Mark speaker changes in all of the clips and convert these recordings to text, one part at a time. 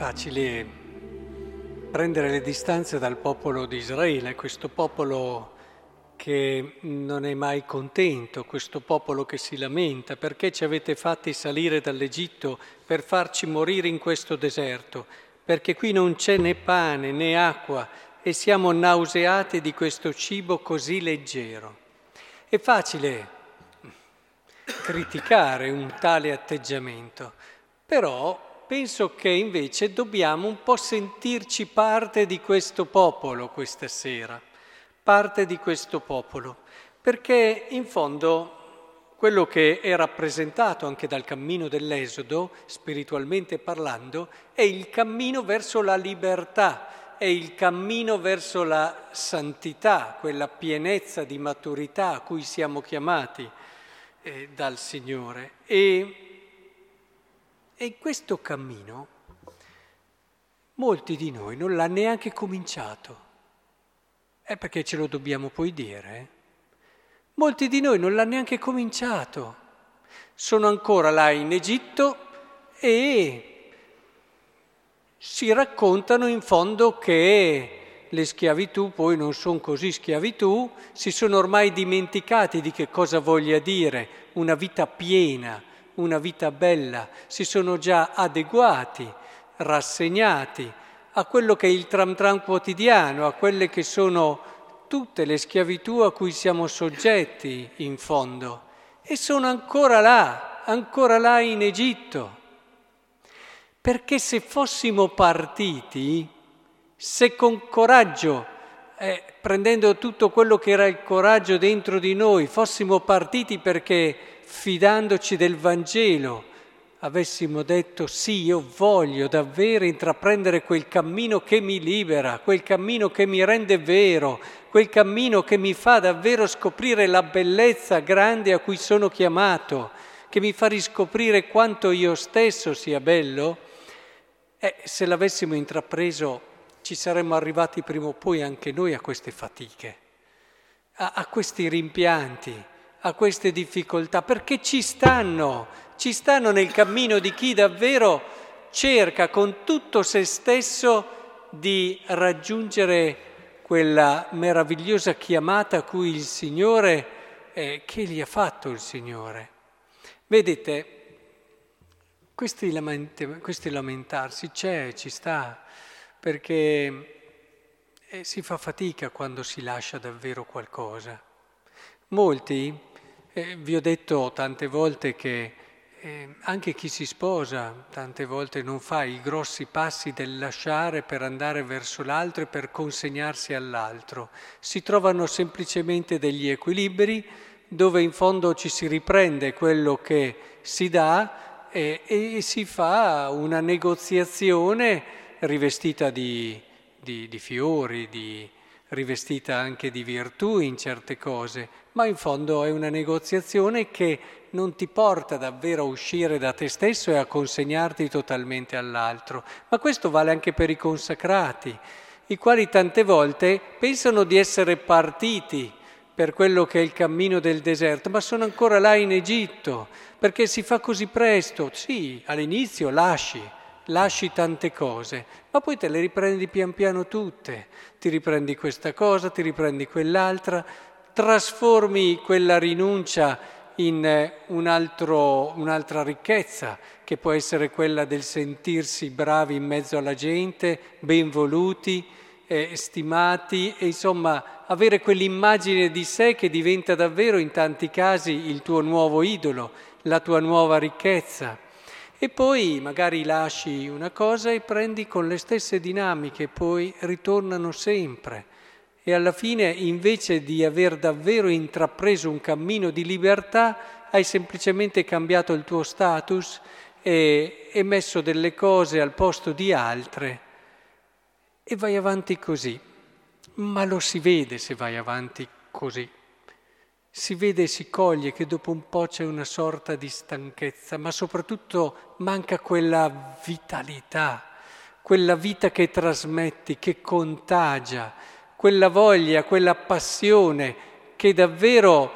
Speaker 1: Facile prendere le distanze dal popolo di Israele, questo popolo che non è mai contento, questo popolo che si lamenta, perché ci avete fatti salire dall'Egitto per farci morire in questo deserto, perché qui non c'è né pane né acqua e siamo nauseati di questo cibo così leggero. È facile criticare un tale atteggiamento, però penso che invece dobbiamo un po' sentirci parte di questo popolo questa sera, parte di questo popolo, perché in fondo quello che è rappresentato anche dal cammino dell'Esodo, spiritualmente parlando, è il cammino verso la libertà, è il cammino verso la santità, quella pienezza di maturità a cui siamo chiamati eh, dal Signore. E e questo cammino molti di noi non l'hanno neanche cominciato. È perché ce lo dobbiamo poi dire. Eh? Molti di noi non l'hanno neanche cominciato. Sono ancora là in Egitto e si raccontano in fondo che le schiavitù poi non sono così schiavitù, si sono ormai dimenticati di che cosa voglia dire una vita piena, una vita bella, si sono già adeguati, rassegnati a quello che è il tram tram quotidiano, a quelle che sono tutte le schiavitù a cui siamo soggetti in fondo. E sono ancora là, ancora là in Egitto. Perché se fossimo partiti, se con coraggio, eh, prendendo tutto quello che era il coraggio dentro di noi, fossimo partiti perché fidandoci del Vangelo, avessimo detto sì, io voglio davvero intraprendere quel cammino che mi libera, quel cammino che mi rende vero, quel cammino che mi fa davvero scoprire la bellezza grande a cui sono chiamato, che mi fa riscoprire quanto io stesso sia bello, eh, se l'avessimo intrapreso ci saremmo arrivati prima o poi anche noi a queste fatiche, a, a questi rimpianti a queste difficoltà, perché ci stanno, ci stanno nel cammino di chi davvero cerca con tutto se stesso di raggiungere quella meravigliosa chiamata a cui il Signore, eh, che gli ha fatto il Signore. Vedete, questi, lament- questi lamentarsi c'è, ci sta, perché eh, si fa fatica quando si lascia davvero qualcosa. Molti eh, vi ho detto tante volte che eh, anche chi si sposa tante volte non fa i grossi passi del lasciare per andare verso l'altro e per consegnarsi all'altro. Si trovano semplicemente degli equilibri dove in fondo ci si riprende quello che si dà e, e si fa una negoziazione rivestita di, di, di fiori, di, rivestita anche di virtù in certe cose, ma in fondo è una negoziazione che non ti porta davvero a uscire da te stesso e a consegnarti totalmente all'altro. Ma questo vale anche per i consacrati, i quali tante volte pensano di essere partiti per quello che è il cammino del deserto, ma sono ancora là in Egitto, perché si fa così presto. Sì, all'inizio lasci, lasci tante cose, ma poi te le riprendi pian piano tutte, ti riprendi questa cosa, ti riprendi quell'altra, trasformi quella rinuncia in eh, un altro, un'altra ricchezza, che può essere quella del sentirsi bravi in mezzo alla gente, ben voluti, eh, stimati e insomma avere quell'immagine di sé che diventa davvero in tanti casi il tuo nuovo idolo, la tua nuova ricchezza. E poi magari lasci una cosa e prendi con le stesse dinamiche, poi ritornano sempre. E alla fine, invece di aver davvero intrapreso un cammino di libertà, hai semplicemente cambiato il tuo status e, e messo delle cose al posto di altre e vai avanti così. Ma lo si vede se vai avanti così si vede e si coglie che dopo un po' c'è una sorta di stanchezza, ma soprattutto manca quella vitalità, quella vita che trasmetti, che contagia, quella voglia, quella passione che davvero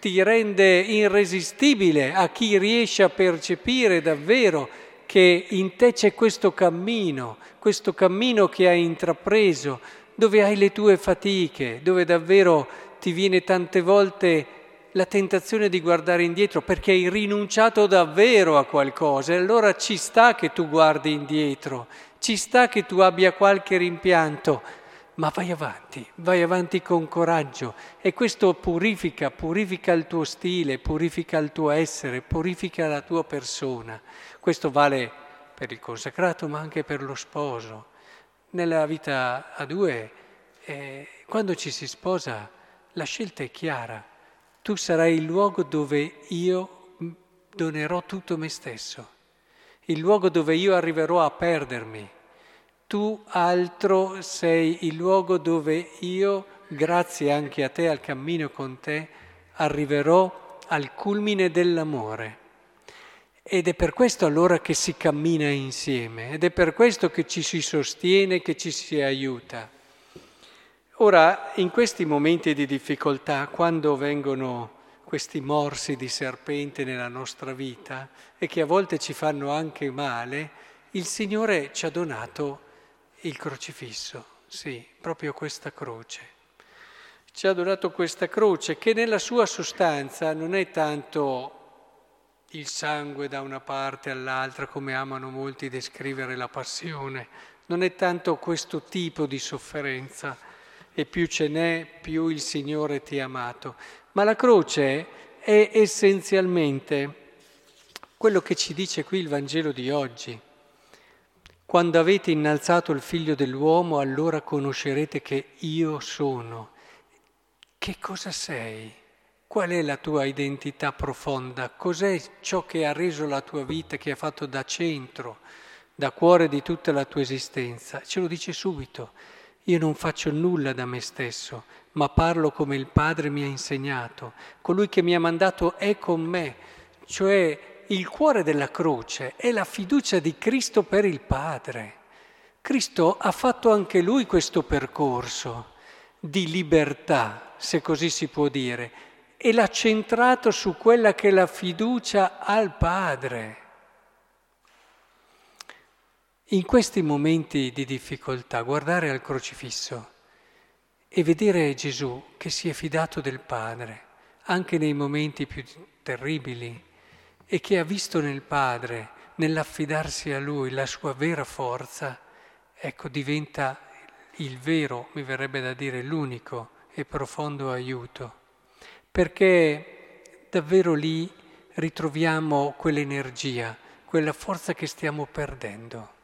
Speaker 1: ti rende irresistibile a chi riesce a percepire davvero che in te c'è questo cammino, questo cammino che hai intrapreso, dove hai le tue fatiche, dove davvero ti viene tante volte la tentazione di guardare indietro perché hai rinunciato davvero a qualcosa e allora ci sta che tu guardi indietro, ci sta che tu abbia qualche rimpianto, ma vai avanti, vai avanti con coraggio e questo purifica, purifica il tuo stile, purifica il tuo essere, purifica la tua persona. Questo vale per il consacrato ma anche per lo sposo. Nella vita a due, eh, quando ci si sposa, la scelta è chiara. Tu sarai il luogo dove io donerò tutto me stesso, il luogo dove io arriverò a perdermi tu altro sei il luogo dove io, grazie anche a te, al cammino con te, arriverò al culmine dell'amore. Ed è per questo allora che si cammina insieme, ed è per questo che ci si sostiene, che ci si aiuta. Ora, in questi momenti di difficoltà, quando vengono questi morsi di serpente nella nostra vita e che a volte ci fanno anche male, il Signore ci ha donato il crocifisso, sì, proprio questa croce. Ci ha donato questa croce che nella sua sostanza non è tanto il sangue da una parte all'altra come amano molti descrivere la passione, non è tanto questo tipo di sofferenza e più ce n'è più il Signore ti ha amato, ma la croce è essenzialmente quello che ci dice qui il Vangelo di oggi quando avete innalzato il figlio dell'uomo, allora conoscerete che io sono. Che cosa sei? Qual è la tua identità profonda? Cos'è ciò che ha reso la tua vita, che ha fatto da centro, da cuore di tutta la tua esistenza? Ce lo dice subito. Io non faccio nulla da me stesso, ma parlo come il Padre mi ha insegnato. Colui che mi ha mandato è con me, cioè il cuore della croce è la fiducia di Cristo per il Padre. Cristo ha fatto anche lui questo percorso di libertà, se così si può dire, e l'ha centrato su quella che è la fiducia al Padre. In questi momenti di difficoltà, guardare al crocifisso e vedere Gesù che si è fidato del Padre, anche nei momenti più terribili, e che ha visto nel Padre, nell'affidarsi a Lui, la sua vera forza, ecco, diventa il vero, mi verrebbe da dire l'unico e profondo aiuto, perché davvero lì ritroviamo quell'energia, quella forza che stiamo perdendo.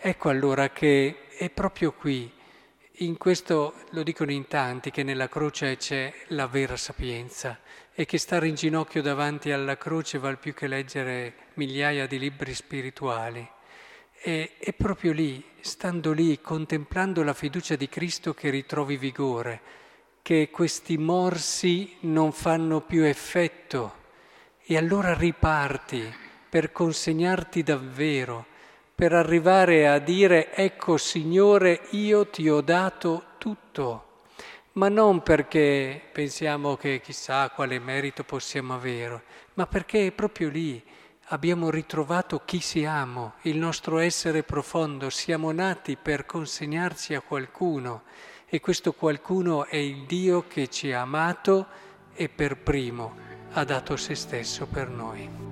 Speaker 1: Ecco allora che è proprio qui, in questo lo dicono in tanti, che nella croce c'è la vera sapienza, e che stare in ginocchio davanti alla croce val più che leggere migliaia di libri spirituali. E, è proprio lì, stando lì, contemplando la fiducia di Cristo che ritrovi vigore, che questi morsi non fanno più effetto e allora riparti per consegnarti davvero, per arrivare a dire ecco Signore io ti ho dato tutto. Ma non perché pensiamo che chissà quale merito possiamo avere, ma perché proprio lì. Abbiamo ritrovato chi siamo, il nostro essere profondo, siamo nati per consegnarci a qualcuno. E questo qualcuno è il Dio che ci ha amato e per primo ha dato se stesso per noi.